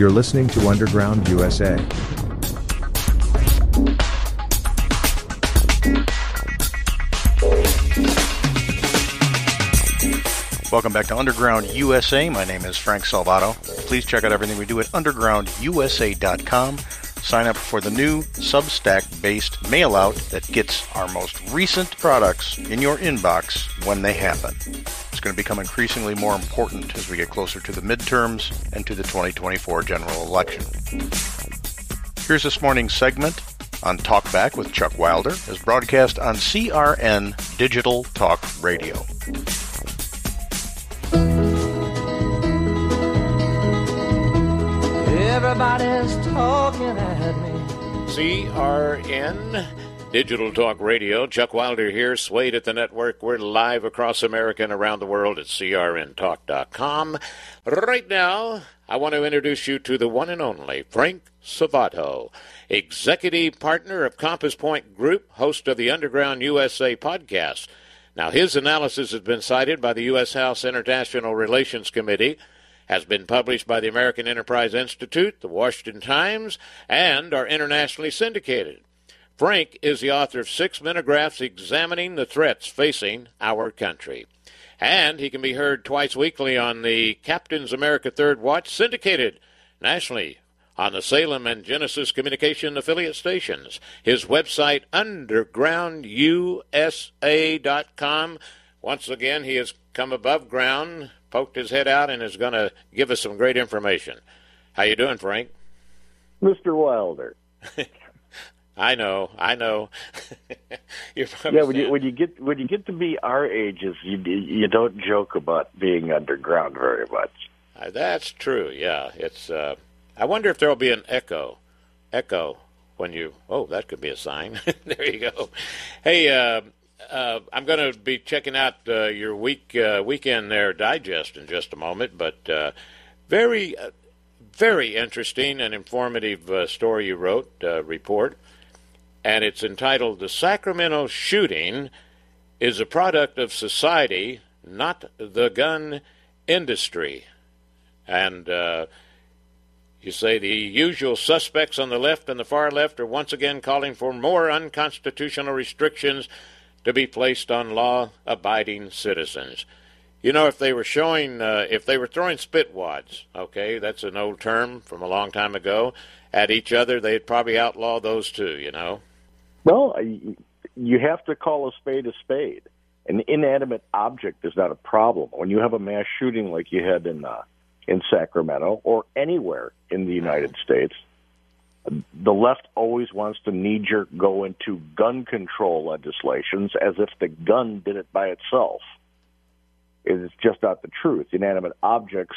You're listening to Underground USA. Welcome back to Underground USA. My name is Frank Salvato. Please check out everything we do at undergroundusa.com. Sign up for the new Substack based mail out that gets our most recent products in your inbox when they happen. It's going to become increasingly more important as we get closer to the midterms and to the 2024 general election. Here's this morning's segment on Talkback with Chuck Wilder, as broadcast on CRN Digital Talk Radio. Everybody's talking at me. CRN Digital Talk Radio. Chuck Wilder here, Swayed at the Network. We're live across America and around the world at crntalk.com. Right now, I want to introduce you to the one and only Frank Salvato, executive partner of Compass Point Group, host of the Underground USA podcast. Now, his analysis has been cited by the U.S. House International Relations Committee has been published by the American Enterprise Institute, the Washington Times, and are internationally syndicated. Frank is the author of six monographs examining the threats facing our country. And he can be heard twice weekly on the Captain's America Third Watch, syndicated nationally on the Salem and Genesis Communication affiliate stations. His website, undergroundusa.com. Once again, he has come above ground poked his head out and is going to give us some great information. How you doing, Frank? Mr. Wilder. I know, I know. yeah, when you when you get when you get to be our ages, you you don't joke about being underground very much. Uh, that's true. Yeah, it's. Uh, I wonder if there'll be an echo, echo when you. Oh, that could be a sign. there you go. Hey, uh, uh, I'm going to be checking out uh, your week uh, weekend there digest in just a moment, but uh, very, uh, very interesting and informative uh, story you wrote report, and it's entitled "The Sacramento Shooting is a Product of Society, Not the Gun Industry," and you say the usual suspects on the left and the far left are once again calling for more unconstitutional restrictions to be placed on law abiding citizens. You know, if they were showing, uh, if they were throwing spit wads, okay, that's an old term from a long time ago, at each other, they'd probably outlaw those too, you know? Well, you have to call a spade a spade. An inanimate object is not a problem. When you have a mass shooting like you had in, uh, in Sacramento or anywhere in the United States, the left always wants to knee jerk go into gun control legislations as if the gun did it by itself. It's just not the truth. Inanimate objects,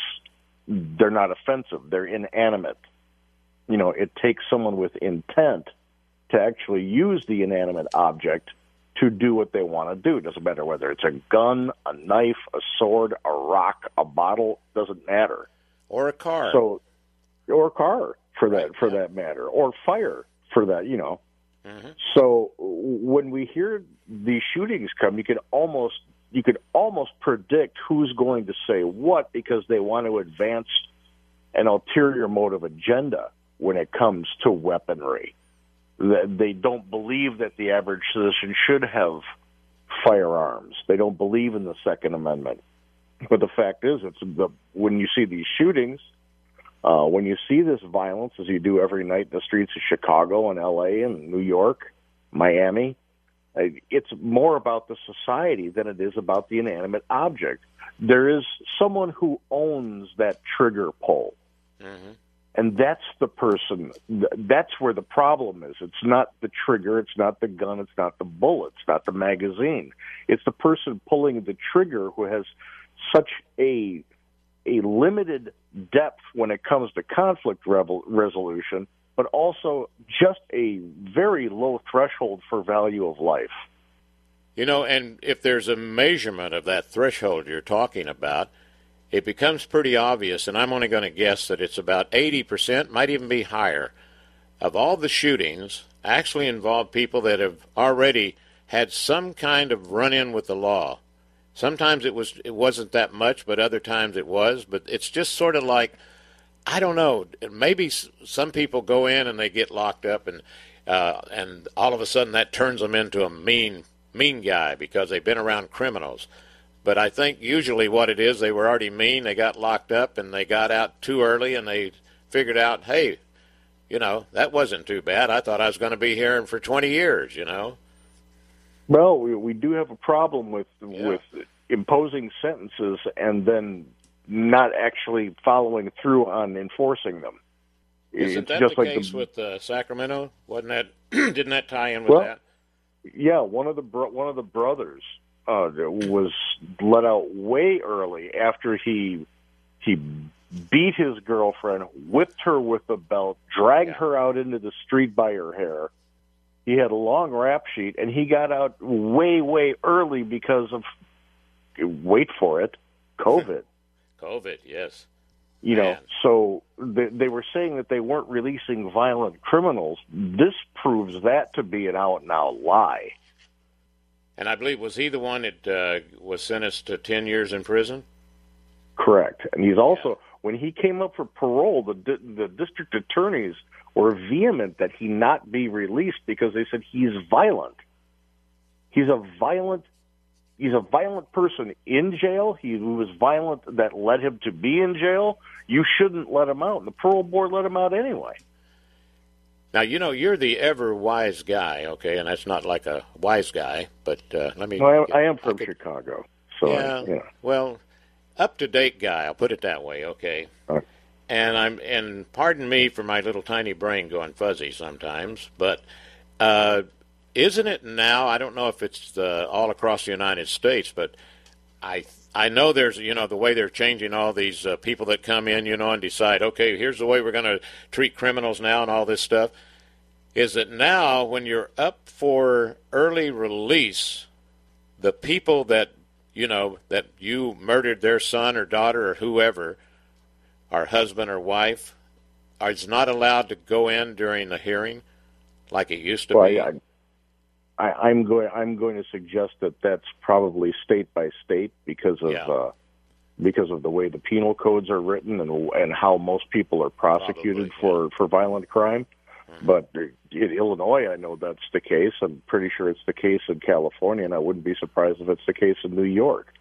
they're not offensive, they're inanimate. You know, it takes someone with intent to actually use the inanimate object to do what they want to do. It doesn't matter whether it's a gun, a knife, a sword, a rock, a bottle, doesn't matter. Or a car. So or a car for that for that matter, or fire for that, you know. Mm-hmm. So when we hear these shootings come, you can almost you could almost predict who's going to say what because they want to advance an ulterior motive agenda when it comes to weaponry. That They don't believe that the average citizen should have firearms. They don't believe in the Second Amendment. But the fact is, it's the when you see these shootings, uh, when you see this violence, as you do every night in the streets of Chicago and L.A. and New York, Miami, uh, it's more about the society than it is about the inanimate object. There is someone who owns that trigger pull. Mm-hmm. And that's the person, that's where the problem is. It's not the trigger, it's not the gun, it's not the bullet, it's not the magazine. It's the person pulling the trigger who has such a a limited depth when it comes to conflict resolution, but also just a very low threshold for value of life. You know, and if there's a measurement of that threshold you're talking about, it becomes pretty obvious, and I'm only going to guess that it's about 80%, might even be higher, of all the shootings actually involve people that have already had some kind of run in with the law. Sometimes it was it wasn't that much, but other times it was. But it's just sort of like I don't know. Maybe some people go in and they get locked up, and uh, and all of a sudden that turns them into a mean mean guy because they've been around criminals. But I think usually what it is, they were already mean. They got locked up and they got out too early, and they figured out, hey, you know, that wasn't too bad. I thought I was going to be here for 20 years, you know. Well, we, we do have a problem with Yeah. with imposing sentences and then not actually following through on enforcing them. Isn't it's that just the like case the, with uh, Sacramento? Wasn't that? didn't that tie in with Well, that? yeah, one of the bro- one of the brothers uh, was let out way early after he he beat his girlfriend, whipped her with a belt, dragged Yeah. her out into the street by her hair. He had a long rap sheet, and he got out way way early because of wait for it, COVID. COVID, yes. You know, so they, they were saying that they weren't releasing violent criminals. This proves that to be an out and out lie. And I believe was he the one that uh, was sentenced to 10 years in prison? Correct. And he's also when he came up for parole, the the district attorneys were vehement that he not be released because they said he's violent. He's a violent he's a violent person in jail. He was violent that led him to be in jail. You shouldn't let him out. And the parole board let him out anyway. Now you know you're the ever wise guy, okay, and that's not like a wise guy, but uh, let me. No, I, am- I am from could- Chicago, so yeah, I, know. well, up to date guy. I'll put it that way, okay. Right. And I'm and pardon me for my little tiny brain going fuzzy sometimes, but uh, isn't it now? I don't know if it's uh, all across the United States, but I I know there's you know the way they're changing all these uh, people that come in, you know, and decide, okay, here's the way we're going to treat criminals now and all this stuff. Is that now when you're up for early release, the people that you know that you murdered their son or daughter or whoever, or husband or wife, is not allowed to go in during the hearing, like it used to Well, be. I, I, I'm going. I'm going to suggest that that's probably state by state because of Yeah. uh, because of the way the penal codes are written and and how most people are prosecuted Probably, for for violent crime. Mm-hmm. But in Illinois, I know that's the case. I'm pretty sure it's the case in California, and I wouldn't be surprised if it's the case in New York.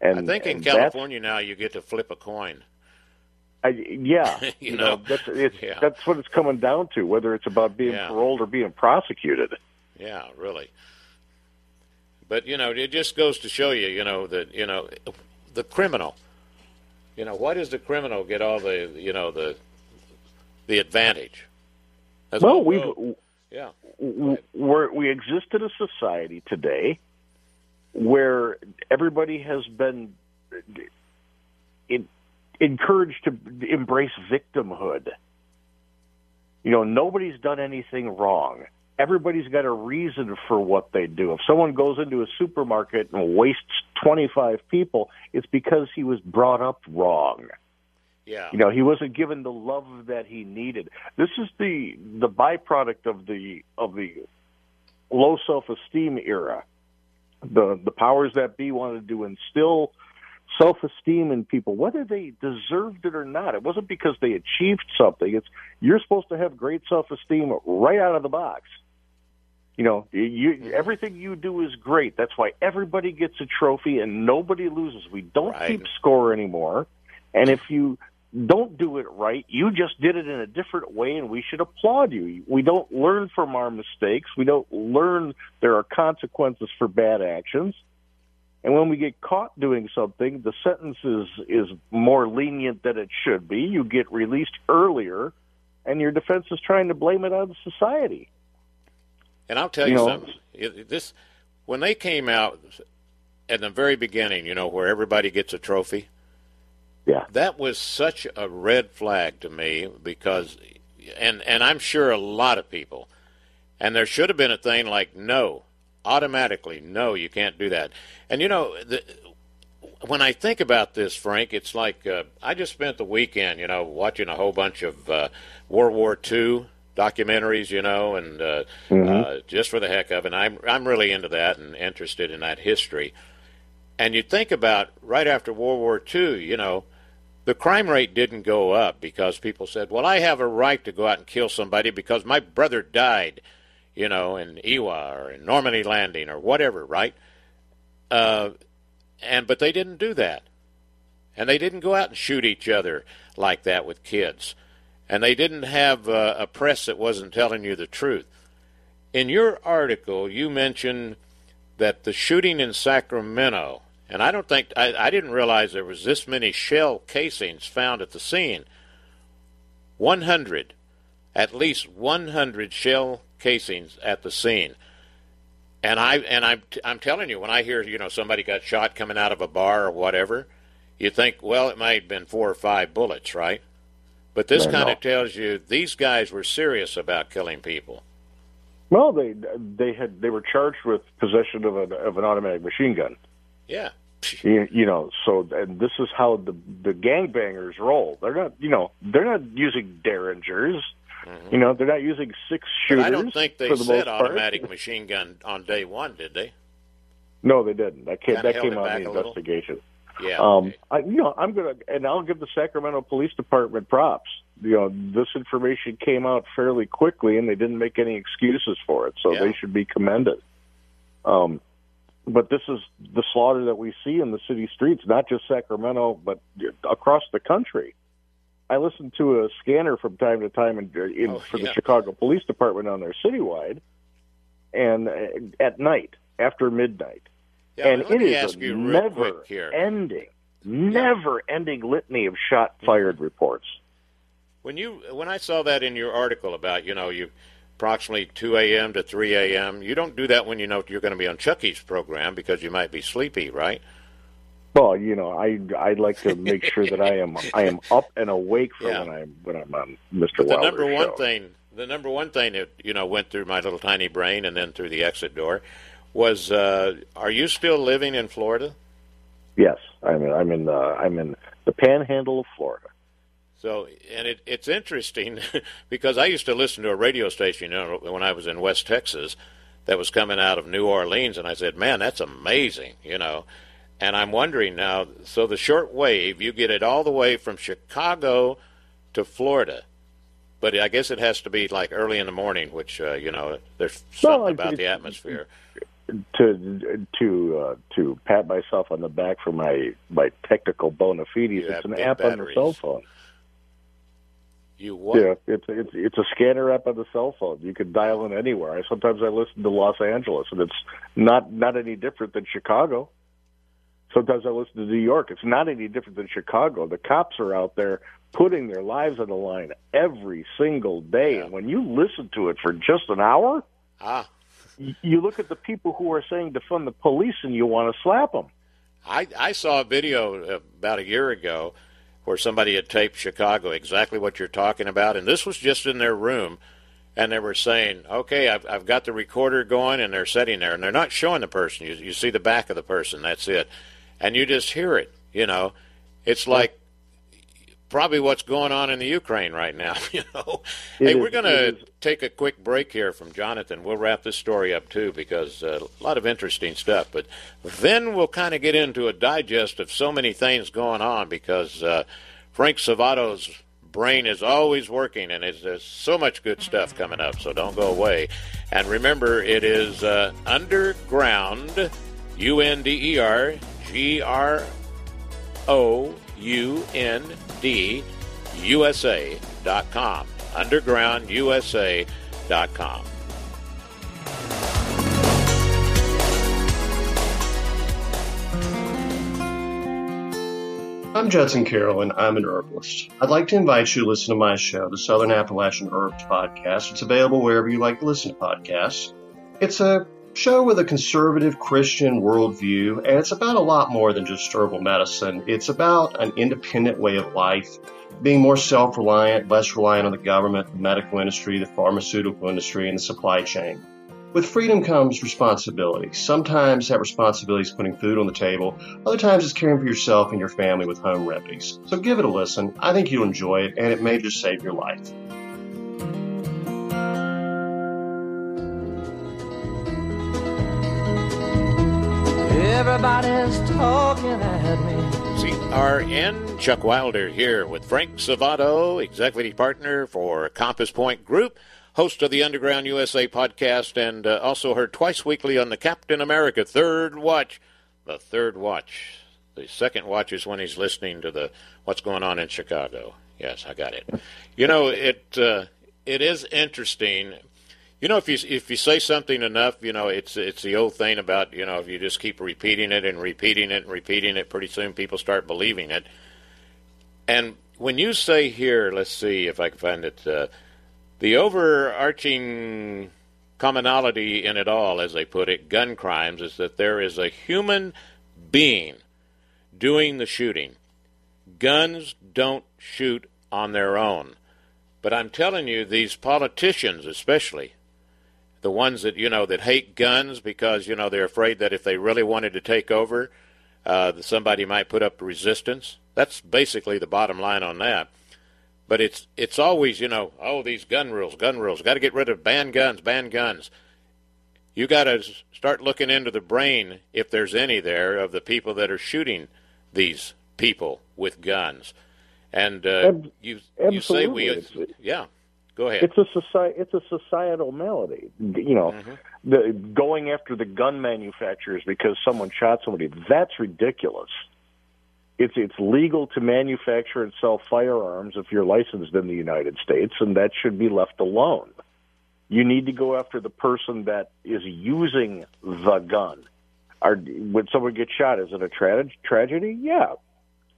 And I think in California now you get to flip a coin. I, yeah, You you, know, know, that's it's, yeah. that's what it's coming down to. Whether it's about being Yeah. paroled or being prosecuted. Yeah, really. But you know, it just goes to show you, you know, that you know, the criminal. You know, why does the criminal get all the, you know, the the advantage? That's well, we've yeah, we're, we exist in a society today where everybody has been in, encouraged to embrace victimhood. You know, nobody's done anything wrong. Everybody's got a reason for what they do. If someone goes into a supermarket and wastes 25 people, it's because he was brought up wrong. yeah. You know, he wasn't given the love that he needed. This is the the byproduct of the of the low self esteem era. The the powers that be wanted to instill self esteem in people, whether they deserved it or not. It wasn't because they achieved something. It's you're supposed to have great self esteem right out of the box. You know, you mm-hmm. everything you do is great. That's why everybody gets a trophy and nobody loses. We don't Right. keep score anymore. And if you don't do it right, you just did it in a different way and we should applaud you. We don't learn from our mistakes. We don't learn there are consequences for bad actions. And when we get caught doing something, the sentence is, is more lenient than it should be. You get released earlier, and your defense is trying to blame it on society. And I'll tell You you, know- something. It- This when they came out at the very beginning, you know, where everybody gets a trophy. Yeah. That was such a red flag to me because, and and I'm sure a lot of people, and there should have been a thing like no, automatically no, you can't do that. And you know, the, when I think about this, Frank, it's like uh, I just spent the weekend, you know, watching a whole bunch of uh, World War II documentaries, you know, and uh, uh, just for the heck of it. I'm I'm really into that and interested in that history. And you think about right after World War II, you know, the crime rate didn't go up because people said, "Well, I have a right to go out and kill somebody because my brother died," you know, in Iwo or in Normandy Landing or whatever, right? Uh, and but they didn't do that, and they didn't go out and shoot each other like that with kids, and they didn't have uh, a press that wasn't telling you the truth. In your article, you mentioned that the shooting in Sacramento, and I don't think I, I didn't realize there was this many shell casings found at the scene. 100, at least 100 shell casings at the scene. And I and I'm I'm telling you, when I hear you know somebody got shot coming out of a bar or whatever, you think, well, it might have been four or five bullets, right? But this kind of tells you these guys were serious about killing people. Well, they they had they were charged with possession of an of an automatic machine gun. Yeah. You, you know, so and this is how the the gangbangers roll. They're not, you know, they're not using derringers. You know, they're not using six But shooters. I don't think they the said most part. automatic machine gun on day one, did they? No, they didn't. That came that came out in the investigation. Yeah. Um, okay. I, you know, I'm gonna, and I'll give the Sacramento Police Department props. You know, this information came out fairly quickly, and they didn't make any excuses for it, so Yeah. they should be commended. Um, but this is the slaughter that we see in the city streets, not just Sacramento, but across the country. I listen to a scanner from time to time in, in Oh, for the. Chicago Police Department on their citywide, and uh, at night after midnight Yeah, and it is a never ending, never ending litany of shot fired reports. When you when I saw that in your article about you know you approximately 2 a.m. to 3 a.m. You don't do that when you know you're going to be on Chucky's program because you might be sleepy, right? Well, you know, I I'd like to make sure that I am I am up and awake for Yeah. when I'm when I'm on Mr. But the Wilder's number one show. thing, the number one thing that you know went through my little tiny brain and then through the exit door was, uh, are you still living in Florida? Yes, I'm in, I'm in the I'm in the Panhandle of Florida. So, and it, it's interesting because I used to listen to a radio station, you know, when I was in West Texas, that was coming out of New Orleans, and I said, "Man, that's amazing," you know. And I'm wondering now. So the short wave, you get it all the way from Chicago to Florida, but I guess it has to be like early in the morning, which uh, you know, there's something it- about the atmosphere. To to uh, to pat myself on the back for my my technical bona fides. It's an app on batteries. the cell phone. You what? Yeah, it's it's it's a scanner app on the cell phone. You can dial in anywhere. I sometimes I listen to Los Angeles, and it's not not any different than Chicago. Sometimes I listen to New York. It's not any different than Chicago. The cops are out there putting their lives on the line every single day, Yeah. and when you listen to it for just an hour, Ah, you look at the people who are saying defund the police, and you want to slap them. I, I saw a video about a year ago where somebody had taped Chicago exactly what you're talking about, and this was just in their room, and they were saying, "Okay, I've, I've got the recorder going," and they're sitting there, and they're not showing the person. You, you see the back of the person. That's it, and you just hear it. You know, it's like probably what's going on in the Ukraine right now. You know, It hey, is- we're going to take a quick break here from Jonathan. We'll wrap this story up too because uh, a lot of interesting stuff. But then we'll kind of get into a digest of so many things going on because uh, Frank Salvato's brain is always working and there's so much good stuff coming up. So don't go away. And remember, it is uh, underground, U N D E R G R O U N D USA dot com. Underground USA dot com. I'm Judson Carroll, and I'm an herbalist. I'd like to invite you to listen to my show, the Southern Appalachian Herbs Podcast. It's available wherever you like to listen to podcasts. It's a show with a conservative Christian worldview, and it's about a lot more than just herbal medicine. It's about an independent way of life, being more self reliant, less reliant on the government, the medical industry, the pharmaceutical industry, and the supply chain. With freedom comes responsibility. Sometimes that responsibility is putting food on the table. Other times it's caring for yourself and your family with home remedies. So give it a listen. I think you'll enjoy it and it may just save your life. Everybody's talking at me. CRN Chuck Wilder here with Frank Salvato, executive partner for Compass Point Group, host of the Underground USA podcast, and uh, also heard twice weekly on the Captain America Third Watch. The Third Watch. The second watch is when he's listening to the what's going on in Chicago. Yes, I got it. You know, it uh, it is interesting you know, if you if you say something enough, you know, it's it's the old thing about you know if you just keep repeating it and repeating it and repeating it, pretty soon people start believing it. And when you say here, let's see if I can find it, uh, the overarching commonality in it all, as they put it, gun crimes, is that there is a human being doing the shooting. Guns don't shoot on their own. But I'm telling you, these politicians, especially, the ones that you know that hate guns because you know they're afraid that if they really wanted to take over, uh, that somebody might put up resistance. That's basically the bottom line on that. But it's it's always you know oh these gun rules, gun rules, got to get rid of ban guns, ban guns. You got to start looking into the brain if there's any there of the people that are shooting these people with guns, and uh, Ab- you you say we yeah go ahead It's a society. It's a societal malady. You know, mm-hmm. the, going after the gun manufacturers because someone shot somebody. That's ridiculous. It's it's legal to manufacture and sell firearms if you're licensed in the United States, and that should be left alone. You need to go after the person that is using the gun. Are when someone gets shot, is it a tra- tragedy? Yeah,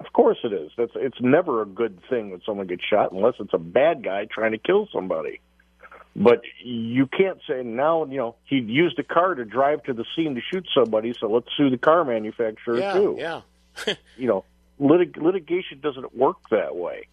of course it is. That's it's never a good thing when someone gets shot unless it's a bad guy trying to kill somebody. But you can't say now, you know, he used a car to drive to the scene to shoot somebody, so let's sue the car manufacturer yeah too. yeah You know, litig- litigation doesn't work that way.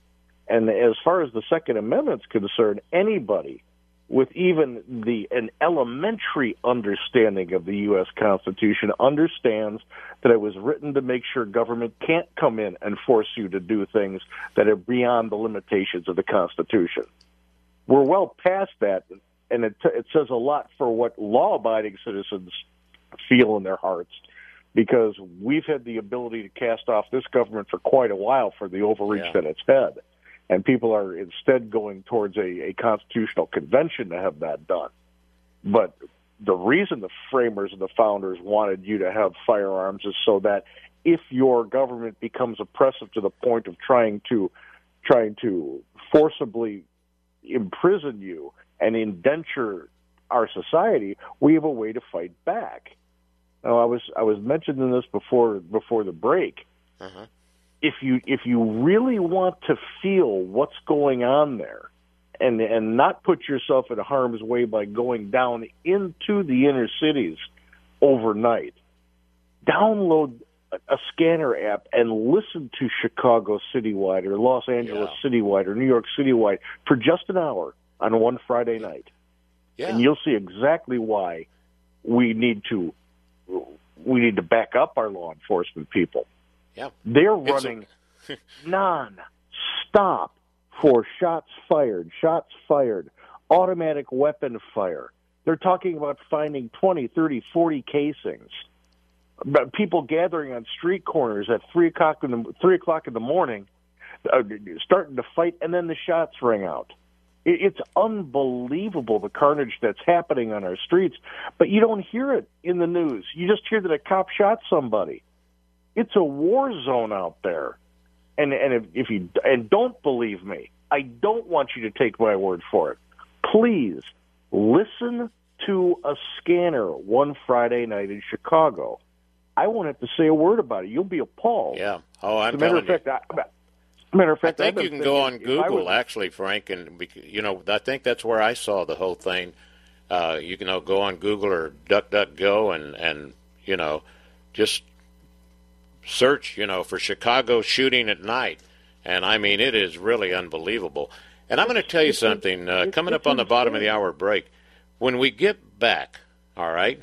And as far as the Second Amendment's concerned, anybody with even the an elementary understanding of the U.S. Constitution understands that it was written to make sure government can't come in and force you to do things that are beyond the limitations of the Constitution. We're well past that, and it, it says a lot for what law-abiding citizens feel in their hearts because we've had the ability to cast off this government for quite a while for the overreach Yeah. that it's had. And people are instead going towards a, a constitutional convention to have that done. But the reason the framers and the founders wanted you to have firearms is so that if your government becomes oppressive to the point of trying to trying to forcibly imprison you and indenture our society, we have a way to fight back. Now, I was I was mentioning this before before the break. Uh-huh. If you if you really want to feel what's going on there, and and not put yourself in harm's way by going down into the inner cities overnight, download a, scanner app and listen to Chicago citywide or Los Angeles citywide or New York citywide for just an hour on one Friday night. Yeah. And you'll see exactly why we need to we need to back up our law enforcement people. Yeah They're It's a- running non-stop for shots fired, shots fired, automatic weapon fire. They're talking about finding 20, 30, 40 casings. But people gathering on street corners at three o'clock in the three o'clock in the morning, uh, starting to fight, and then the shots ring out. It- It's unbelievable the carnage that's happening on our streets, but you don't hear it in the news. You just hear that a cop shot somebody. It's a war zone out there, and and if, if you and don't believe me, I don't want you to take my word for it. Please listen to a scanner one Friday night in Chicago. I won't have to say a word about it. You'll be appalled. yeah oh I'm a matter telling of you fact, I, matter of fact, I've think you can go on I Google was- actually, Frank, and you know I think that's where I saw the whole thing. Uh, you can know, go on Google or DuckDuckGo and and you know just search you know for Chicago shooting at night, and I mean it is really unbelievable. And I'm going to tell you something. Uh, coming up on the bottom of the hour break, when we get back, all right,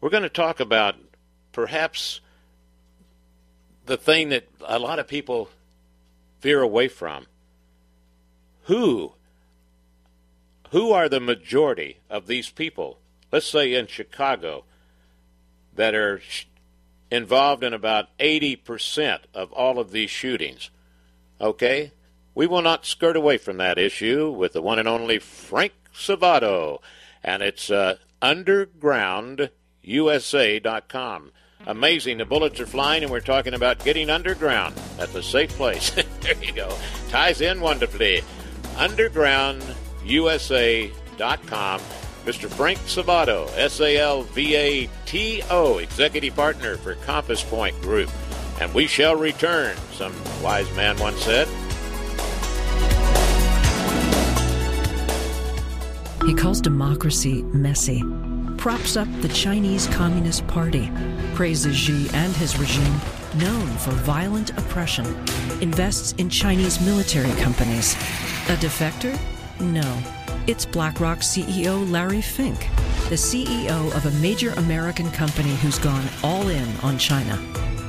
we're going to talk about perhaps the thing that a lot of people veer away from. Who who are the majority of these people, let's say in Chicago, that are involved in about 80% of all of these shootings? Okay? We will not skirt away from that issue with the one and only Frank Salvato, and it's uh, undergroundusa.com. Amazing. The bullets are flying, and we're talking about getting underground. That's a safe place. there you go. Ties in wonderfully. USAcom Mr. Frank Salvato, S A L V A T O, Executive Partner for Compass Point Group. And we shall return, some wise man once said. He calls democracy messy, props up the Chinese Communist Party, praises Xi and his regime, known for violent oppression, invests in Chinese military companies. A defector? No. It's BlackRock CEO Larry Fink, the CEO of a major American company who's gone all in on China.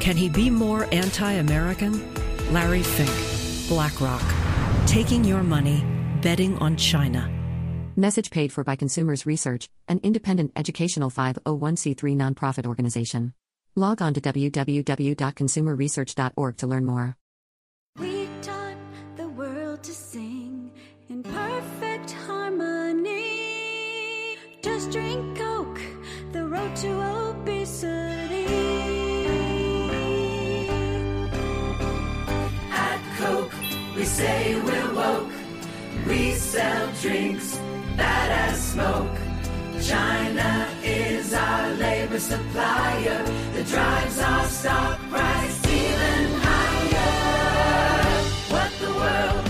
Can he be more anti American? Larry Fink, BlackRock. Taking your money, betting on China. Message paid for by Consumers Research, an independent educational 501c3 nonprofit organization. Log on to www.consumerresearch.org to learn more. Just drink Coke, the road to obesity. At Coke, we say we're woke. We sell drinks bad as smoke. China is our labor supplier that drives our stock price even higher. What the world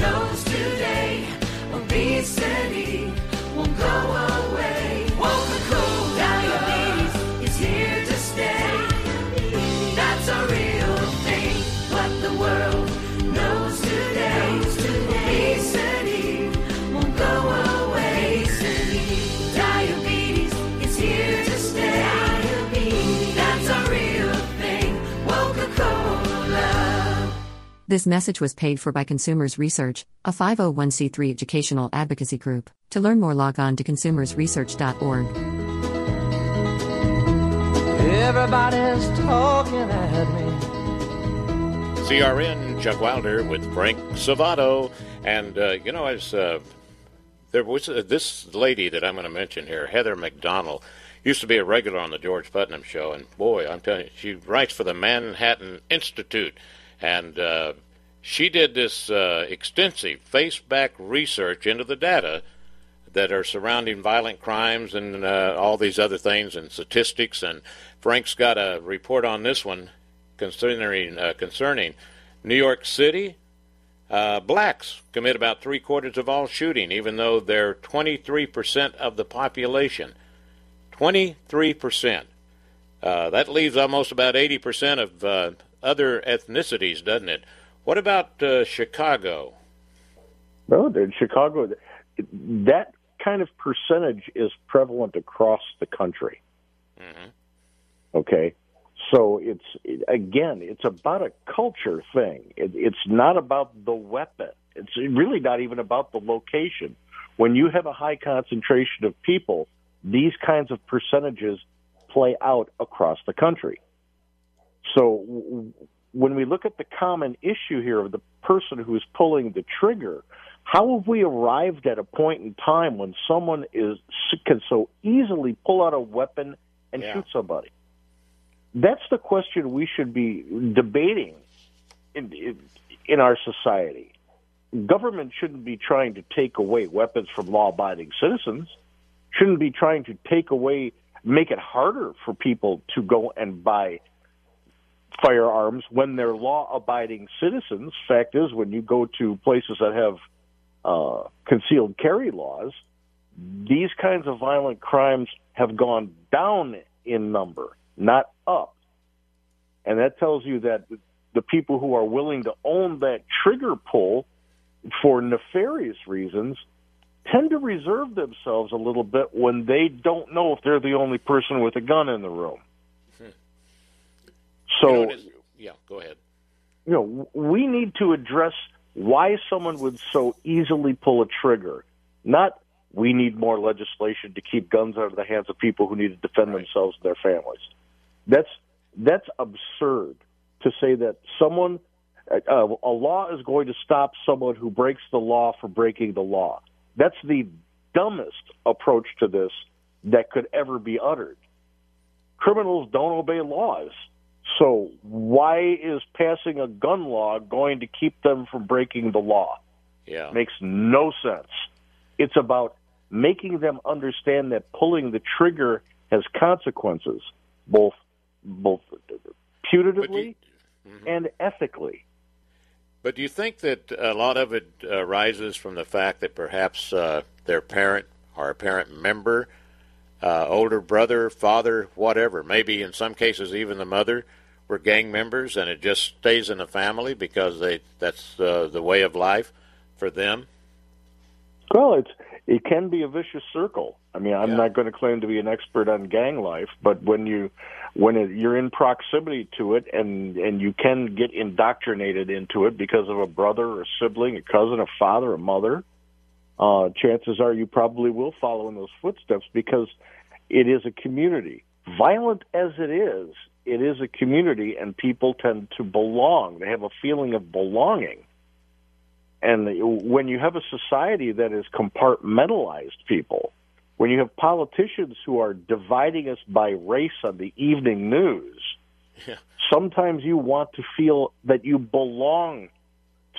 knows today, obesity won't go away. This message was paid for by Consumers Research, a 501c3 educational advocacy group. To learn more, log on to consumersresearch.org. Everybody's talking at me. CRN Chuck Wilder with Frank Salvato. and uh, you know, as uh, there was uh, this lady that I'm going to mention here, Heather Mac Donald, used to be a regular on the George Putnam show, and boy, I'm telling you, she writes for the Manhattan Institute, and uh, she did this uh, extensive face-back research into the data that are surrounding violent crimes and uh, all these other things and statistics. And Frank's got a report on this one concerning uh, concerning New York City. Uh, blacks commit about three quarters of all shooting, even though they're 23% of the population. 23%. Uh, that leaves almost about 80% of uh, other ethnicities, doesn't it? What about uh, Chicago? No, in Chicago, that kind of percentage is prevalent across the country. Mm-hmm. Okay, so it's again, it's about a culture thing. It, it's not about the weapon. It's really not even about the location. When you have a high concentration of people, these kinds of percentages play out across the country. So w- when we look at the common issue here of the person who's pulling the trigger, how have we arrived at a point in time when someone is can so easily pull out a weapon and Yeah. shoot somebody? That's the question we should be debating in, in in our society. Government shouldn't be trying to take away weapons from law-abiding citizens. Shouldn't be trying to take away, make it harder for people to go and buy firearms when they're law-abiding citizens. Fact is, when you go to places that have uh, concealed carry laws, these kinds of violent crimes have gone down in number, not up. And that tells you that the people who are willing to own that trigger pull for nefarious reasons tend to reserve themselves a little bit when they don't know if they're the only person with a gun in the room. So, You know, it is- yeah, go ahead. you know, we need to address why someone would so easily pull a trigger. Not we need more legislation to keep guns out of the hands of people who need to defend themselves and their families. That's that's absurd to say that someone uh, a law is going to stop someone who breaks the law for breaking the law. That's the dumbest approach to this that could ever be uttered. Criminals don't obey laws. So why is passing a gun law going to keep them from breaking the law? Yeah. Makes no sense. It's about making them understand that pulling the trigger has consequences, both both putatively and ethically. But do you think that a lot of it uh, arises from the fact that perhaps uh, their parent or a parent member, uh, older brother, father, whatever, maybe in some cases even the mother, were gang members, and it just stays in the family because they that's uh, the way of life for them? Well, it's it can be a vicious circle. I mean, I'm not going to claim to be an expert on gang life, but when you when it, you're in proximity to it and and you can get indoctrinated into it because of a brother or a sibling, a cousin, a father, a mother, uh, chances are you probably will follow in those footsteps because it is a community. Violent as it is, it is a community, and people tend to belong. They have a feeling of belonging. And when you have a society that is compartmentalized people, when you have politicians who are dividing us by race on the evening news, Yeah. sometimes you want to feel that you belong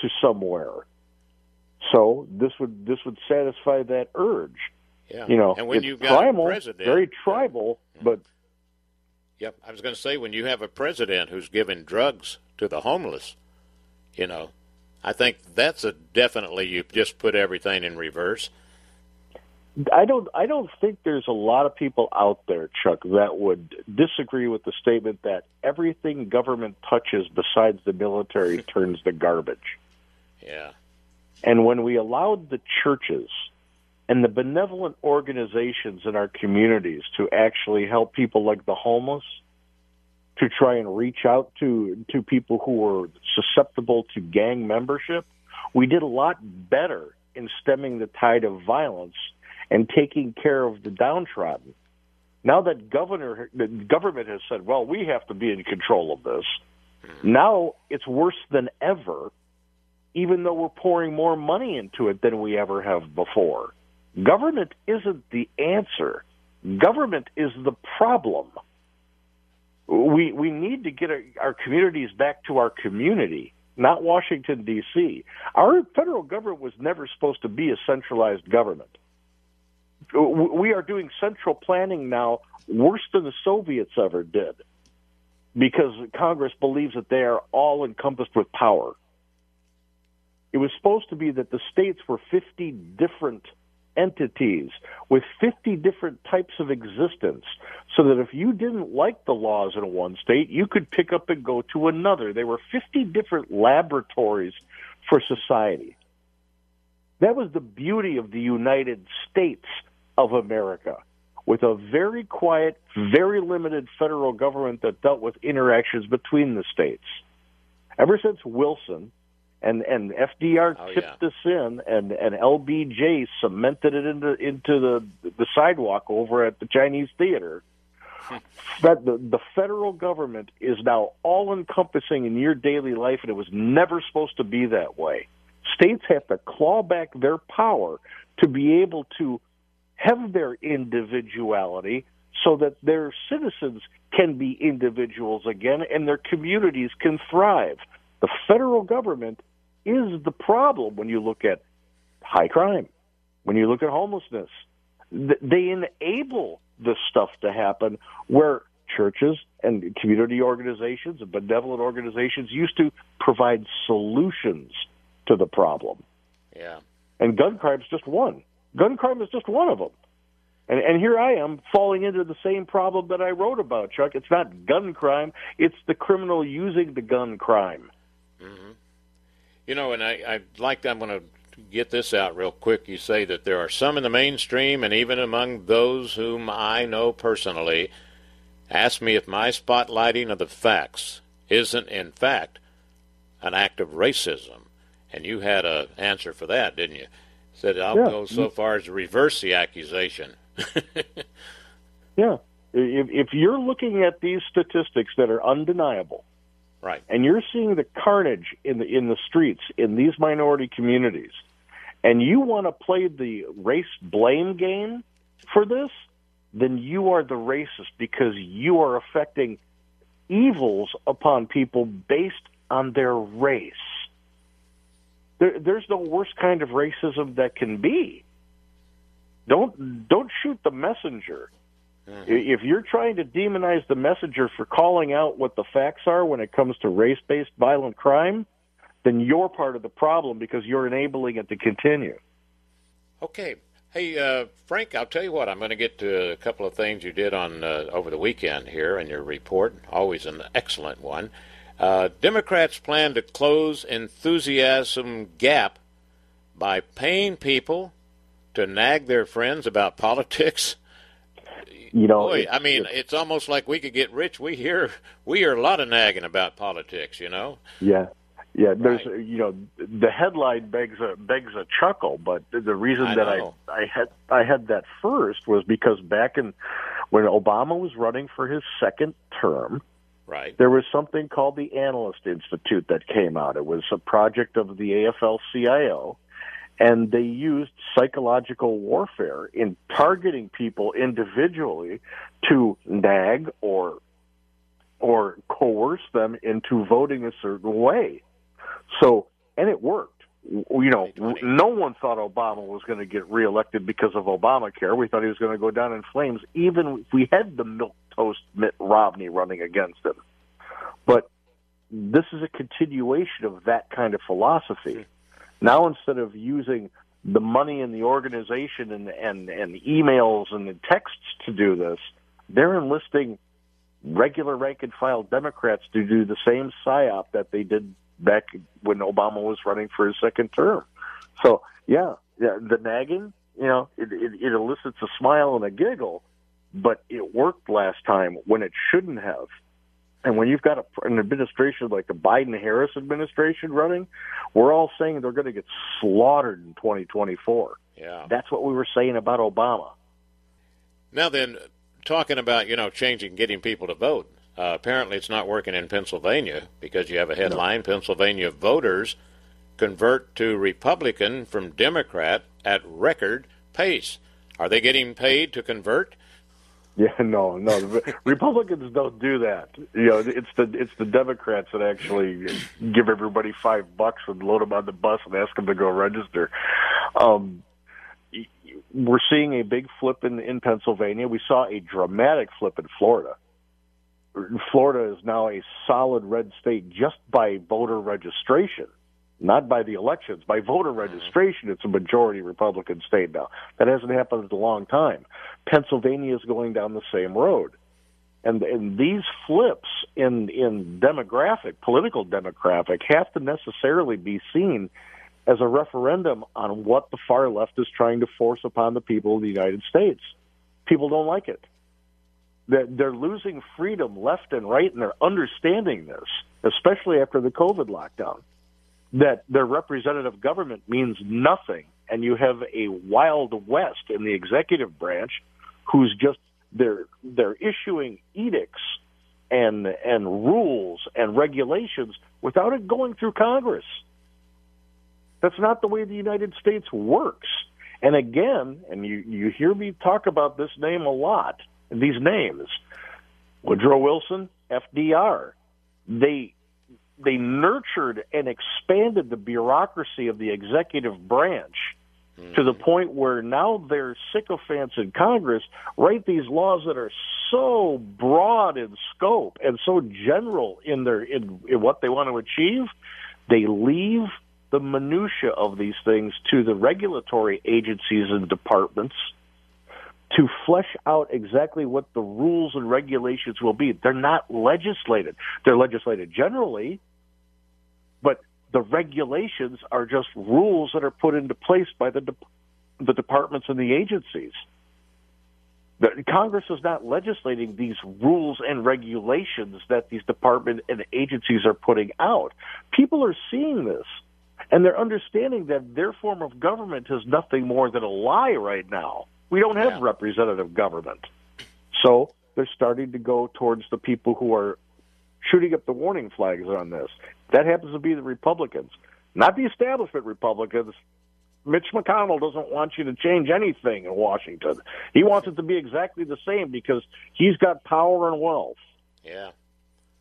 to somewhere. So this would this would satisfy that urge. Yeah. You know, and when it's you've got primal, a president, very tribal, but Yep, I was going to say when you have a president who's giving drugs to the homeless, you know, I think that's a definitely you just put everything in reverse. I don't I don't think there's a lot of people out there, Chuck, that would disagree with the statement that everything government touches besides the military turns to garbage. Yeah. And when we allowed the churches and the benevolent organizations in our communities to actually help people like the homeless, to try and reach out to to people who were susceptible to gang membership, we did a lot better in stemming the tide of violence and taking care of the downtrodden. Now that governor the government has said, well, we have to be in control of this. Mm-hmm. Now it's worse than ever even though we're pouring more money into it than we ever have before. Government isn't the answer. Government is the problem. We we need to get our, communities back to our community, not Washington D.C. Our federal government was never supposed to be a centralized government. We are doing central planning now worse than the Soviets ever did, because Congress believes that they are all encompassed with power. It was supposed to be that the states were 50 different entities with 50 different types of existence, so that if you didn't like the laws in one state, you could pick up and go to another. There were 50 different laboratories for society. That was the beauty of the United States of America, with a very quiet, very limited federal government that dealt with interactions between the states. Ever since Wilson, and and FDR Oh, tipped this in, and and LBJ cemented it into into the the sidewalk over at the Chinese Theater. that the the federal government is now all encompassing in your daily life, and it was never supposed to be that way. States have to claw back their power to be able to have their individuality so that their citizens can be individuals again and their communities can thrive. The federal government is the problem when you look at high crime, when you look at homelessness. They enable this stuff to happen where churches and community organizations and benevolent organizations used to provide solutions to the problem. Yeah. And gun crime is just one. Gun crime is just one of them. And, and here I am falling into the same problem that I wrote about, Chuck. It's not gun crime; it's the criminal using the gun crime. Mm-hmm. You know, and I, I like. I'm going to get this out real quick. You say that there are some in the mainstream, and even among those whom I know personally, ask me if my spotlighting of the facts isn't, in fact, an act of racism. And you had an answer for that, didn't you? Said I'll Yeah. go so far as to reverse the accusation. Yeah. If, if you're looking at these statistics that are undeniable, right, and you're seeing the carnage in the in the streets in these minority communities, and you want to play the race blame game for this, then you are the racist because you are affecting evils upon people based on their race. There, there's no worse kind of racism that can be. Don't don't shoot the messenger. If you're trying to demonize the messenger for calling out what the facts are when it comes to race based violent crime, then you're part of the problem because you're enabling it to continue. Okay. Hey, uh, Frank, I'll tell you what. I'm going to get to a couple of things you did on uh, over the weekend here in your report. Always an excellent one. Uh, Democrats plan to close enthusiasm gap by paying people to nag their friends about politics. You know, Boy, I mean, it's- almost like we could get rich. We hear we hear a lot of nagging about politics. You know. Yeah, yeah. There's you know the headline begs a begs a chuckle, but the reason I that know. I I had I had that first was because back in when Obama was running for his second term, Right. there was something called the Analyst Institute that came out. It was a project of the AFL-CIO, and they used psychological warfare in targeting people individually to nag or or coerce them into voting a certain way. So, and it worked. You know, no one thought Obama was going to get reelected because of Obamacare. We thought he was going to go down in flames, even if we had the milk toast Mitt Romney running against him. But this is a continuation of that kind of philosophy. Now, instead of using the money in the organization and, and, and emails and the texts to do this, they're enlisting regular rank and file Democrats to do the same psyop that they did back when Obama was running for his second term. So, yeah, yeah the nagging, you know, it, it, it elicits a smile and a giggle, but it worked last time when it shouldn't have. And when you've got a, an administration like the Biden Harris administration running, we're all saying they're going to get slaughtered in 2024. Yeah. That's what we were saying about Obama. Now then, talking about you know changing, getting people to vote. Uh, apparently, it's not working in Pennsylvania because you have a headline: Pennsylvania voters convert to Republican from Democrat at record pace. Are they getting paid to convert? Yeah, no, no. The Republicans don't do that. You know, it's the it's the Democrats that actually give everybody five bucks and load them on the bus and ask them to go register. Um, we're seeing a big flip in in Pennsylvania. We saw a dramatic flip in Florida. Florida is now a solid red state just by voter registration, not by the elections. By voter mm-hmm. registration, it's a majority Republican state now. That hasn't happened in a long time. Pennsylvania is going down the same road. And, and these flips in, in demographic, political demographic, have to necessarily be seen as a referendum on what the far left is trying to force upon the people of the United States. People don't like it. They're, they're losing freedom left and right, and they're understanding this, especially after the COVID lockdown, that their representative government means nothing, and you have a wild west in the executive branch who's just they're they're issuing edicts and and rules and regulations without it going through Congress. That's not the way the United States works. And again, and you, you hear me talk about this name a lot, these names, Woodrow Wilson, FDR, they they nurtured and expanded the bureaucracy of the executive branch to the mm-hmm. point where now their sycophants in Congress write these laws that are so broad in scope and so general in their in, in what they want to achieve, they leave the the minutia of these things to the regulatory agencies and departments to flesh out exactly what the rules and regulations will be. They're not legislated. They're legislated generally, but the regulations are just rules that are put into place by the de- the departments and the agencies. The, Congress is not legislating these rules and regulations that these departments and agencies are putting out. People are seeing this, and they're understanding that their form of government is nothing more than a lie right now. We don't have representative government. So they're starting to go towards the people who are shooting up the warning flags on this. That happens to be the Republicans, not the establishment Republicans, Mitch McConnell doesn't want you to change anything in Washington. He wants it to be exactly the same because he's got power and wealth. Yeah.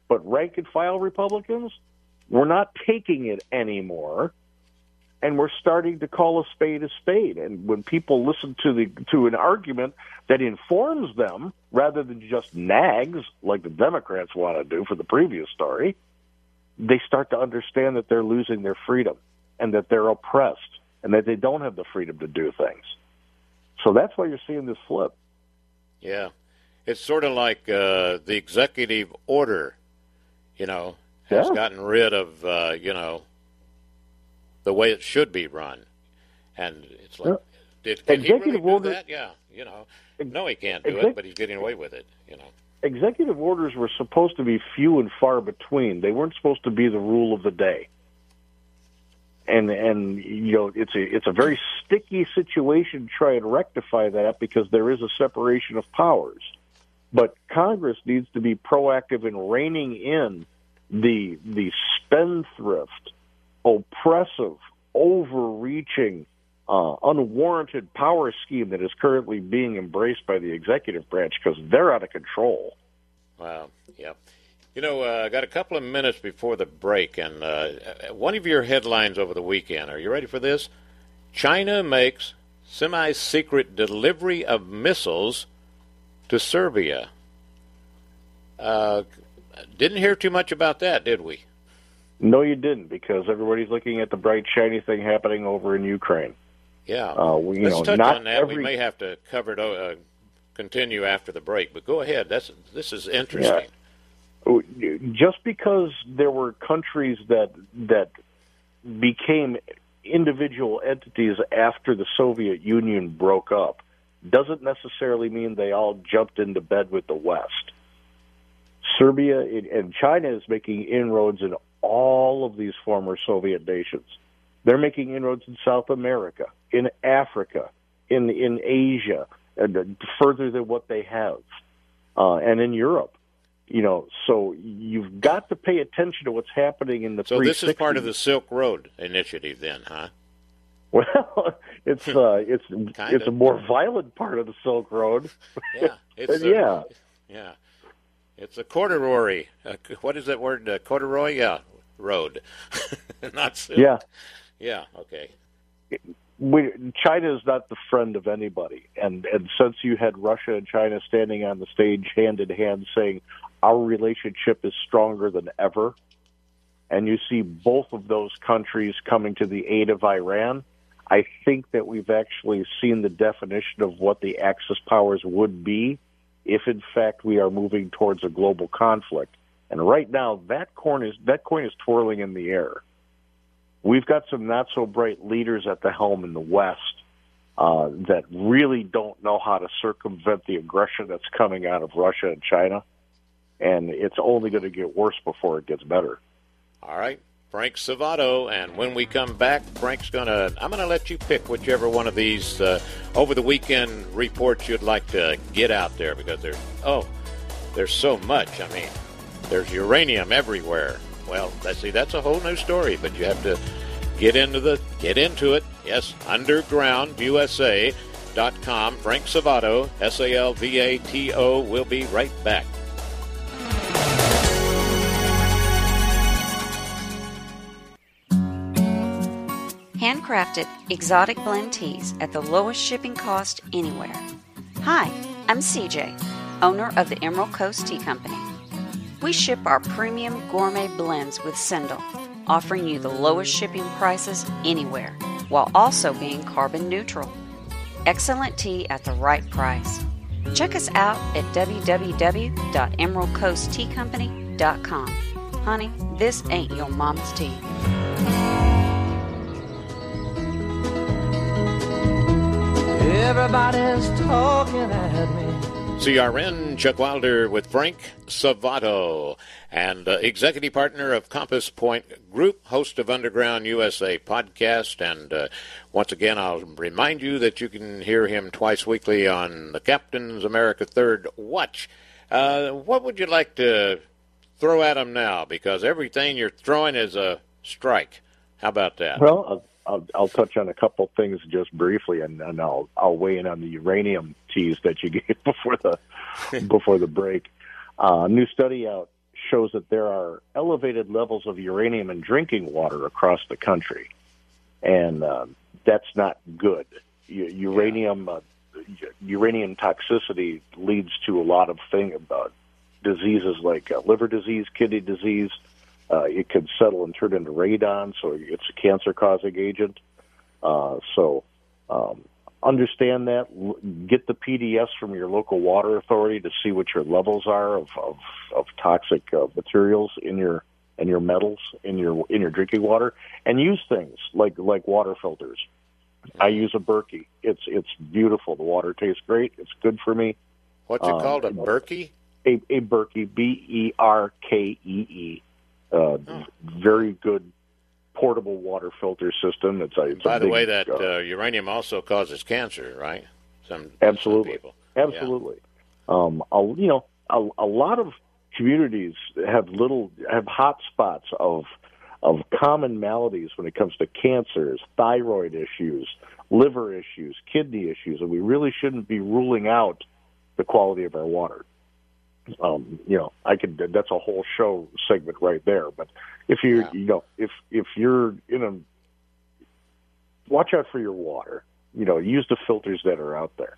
But rank and file Republicans, we're not taking it anymore. And we're starting to call a spade a spade. And when people listen to the to an argument that informs them rather than just nags like the Democrats want to do for the previous story, they start to understand that they're losing their freedom and that they're oppressed and that they don't have the freedom to do things. So that's why you're seeing this flip. Yeah. It's sort of like uh, the executive order, you know, has Yeah. gotten rid of, uh, you know, the way it should be run. And it's like, did can he really Executive do order- that? Yeah, you know. No, he can't do Exec- it, but he's getting away with it, you know. Executive orders were supposed to be few and far between. They weren't supposed to be the rule of the day. And and you know it's a it's a very sticky situation to try and rectify that because there is a separation of powers. But Congress needs to be proactive in reining in the the spendthrift, oppressive, overreaching, uh, unwarranted power scheme that is currently being embraced by the executive branch because they're out of control. Wow. Yeah. You know, uh, I got a couple of minutes before the break, and uh, one of your headlines over the weekend. Are you ready for this? China makes semi-secret delivery of missiles to Serbia. Uh, didn't hear too much about that, did we? No, you didn't, because everybody's looking at the bright, shiny thing happening over in Ukraine. Yeah. Uh, we- you Let's know, touch not on that. every- We may have to cover it. Uh, continue after the break, but go ahead. That's this is interesting. Just because there were countries that that became individual entities after the Soviet Union broke up, doesn't necessarily mean they all jumped into bed with the West. Serbia and China is making inroads in all of these former Soviet nations. They're making inroads in South America, in Africa, in in Asia, and further than what they have, uh, and in Europe. You know, so you've got to pay attention to what's happening in the. So this is part of the Silk Road initiative, then, huh? Well, it's uh, it's it's a more violent part of the Silk Road. Yeah, it's a- yeah. It's a corduroy. Uh, what is that word? Uh, corduroy? Yeah, road, not silk. Yeah. Yeah. Okay. we, China is not the friend of anybody, and and since you had Russia and China standing on the stage hand in hand saying our relationship is stronger than ever, and you see both of those countries coming to the aid of Iran, I think that we've actually seen the definition of what the Axis powers would be if, in fact, we are moving towards a global conflict. And right now, that coin is that coin is twirling in the air. We've got some not so bright leaders at the helm in the West uh, that really don't know how to circumvent the aggression that's coming out of Russia and China, and it's only going to get worse before it gets better. All right. Frank Salvato, and when we come back, Frank's gonna. I'm gonna let you pick whichever one of these uh, over the weekend reports you'd like to get out there because there's oh, there's so much. I mean, there's uranium everywhere. Well, let's see, that's a whole new story, but you have to get into the get into it. Yes, undergroundusa.com. Frank Salvato, S A L V A T O. We'll be right back. Handcrafted exotic blend teas at the lowest shipping cost anywhere. Hi, I'm CJ, owner of the Emerald Coast Tea Company. We ship our premium gourmet blends with Sendle, offering you the lowest shipping prices anywhere while also being carbon neutral. Excellent tea at the right price. Check us out at www.emeraldcoastteacompany.com. Honey, this ain't your mama's tea. Everybody's talking at me. CRN Chuck Wilder with Frank Salvato and uh, executive partner of Compass Point Group, host of Underground USA podcast. And uh, once again, I'll remind you that you can hear him twice weekly on the Captain's America Third Watch. Uh, what would you like to throw at him now? Because everything you're throwing is a strike. How about that? Well, I'll, I'll, touch on a couple things just briefly, and, and I'll I'll weigh in on the uranium tease that you gave before the before the break. Uh, a new study out shows that there are elevated levels of uranium in drinking water across the country, and uh, that's not good. U- uranium uh, uranium toxicity leads to a lot of thing about diseases like uh, liver disease, kidney disease. Uh, it could settle and turn into radon, so it's a cancer-causing agent. Uh, so um, understand that. L- Get the PDS from your local water authority to see what your levels are of of, of toxic uh, materials in your and your metals in your in your drinking water, and use things like like water filters. I use a Berkey. It's it's beautiful. The water tastes great. It's good for me. What's it Um, called? A Berkey? A, a Berkey, B E R K E E. Uh, Very good portable water filter system. It's a, it's By the big, way, that uh, uh, uranium also causes cancer, right? Some Absolutely. some people. Absolutely. Um, a, you know, a, a lot of communities have little have hot spots of of common maladies when it comes to cancers, thyroid issues, liver issues, kidney issues, and we really shouldn't be ruling out the quality of our water. Um, you know, I could that's a whole show segment right there. But if you you know if if you're in a watch out for your water. You know, use the filters that are out there.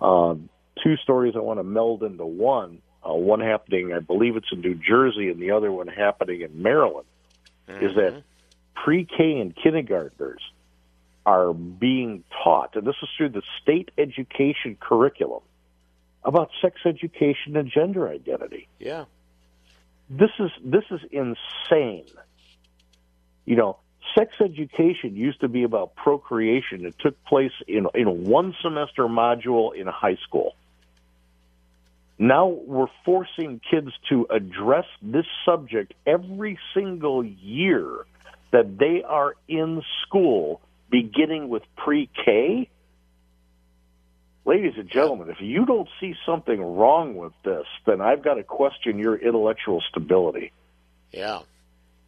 Um, two stories I want to meld into one. Uh, one happening, I believe it's in New Jersey, and the other one happening in Maryland. Is that pre-K and kindergartners are being taught, and this is through the state education curriculum, about sex education and gender identity Yeah. this is this is insane. You know, sex education used to be about procreation. It took place in in one semester module in high school. Now we're forcing kids to address this subject every single year that they are in school, beginning with pre-K. Ladies and gentlemen, if you don't see something wrong with this, then I've got to question your intellectual stability. Yeah.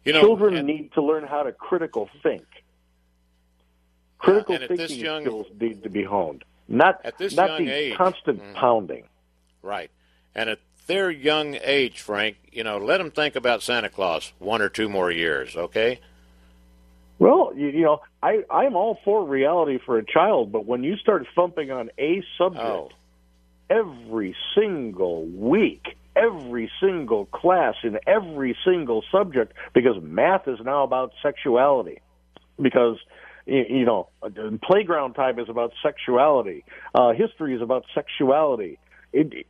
You know, Children and- need to learn how to critical think. Critical and at this thinking young- skills need to be honed, not At this not young the age. constant mm. pounding. Right. And at their young age, Frank, you know, let them think about Santa Claus one or two more years, okay? Well, you, you know, I I'm all for reality for a child, but when you start thumping on a subject Oh. every single week, every single class in every single subject, because math is now about sexuality, because you know, playground time is about sexuality, uh, history is about sexuality. It,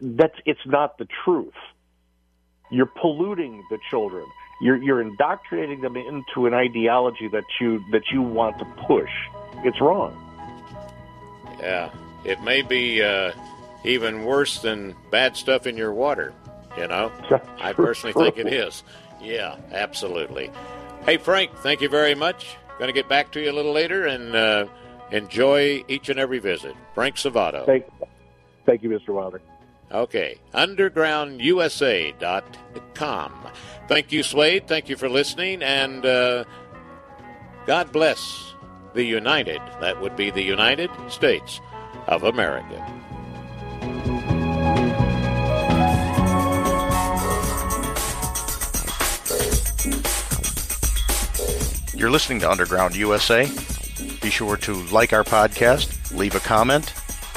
that's it's not the truth. You're polluting the children. You're you're indoctrinating them into an ideology that you that you want to push. It's wrong. Yeah. It may be uh, even worse than bad stuff in your water, you know? I personally think it is. Yeah, absolutely. Hey, Frank, thank you very much. Going to get back to you a little later and uh, enjoy each and every visit. Frank Salvato. Thank, thank you, Mr. Wilder. Okay, undergroundusa.com. Thank you, Slade. Thank you for listening, and uh, God bless the United. That would be the United States of America. You're listening to Underground USA. Be sure to like our podcast, leave a comment,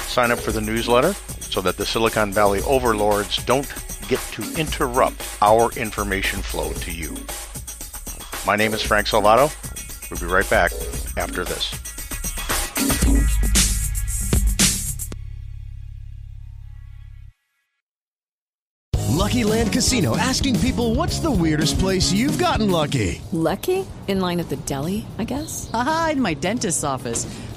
sign up for the newsletter so that the Silicon Valley overlords don't get to interrupt our information flow to you. My name is Frank Salvato. We'll be right back after this. Lucky Land Casino asking people what's the weirdest place you've gotten lucky? Lucky? In line at the deli, I guess? Aha, in my dentist's office.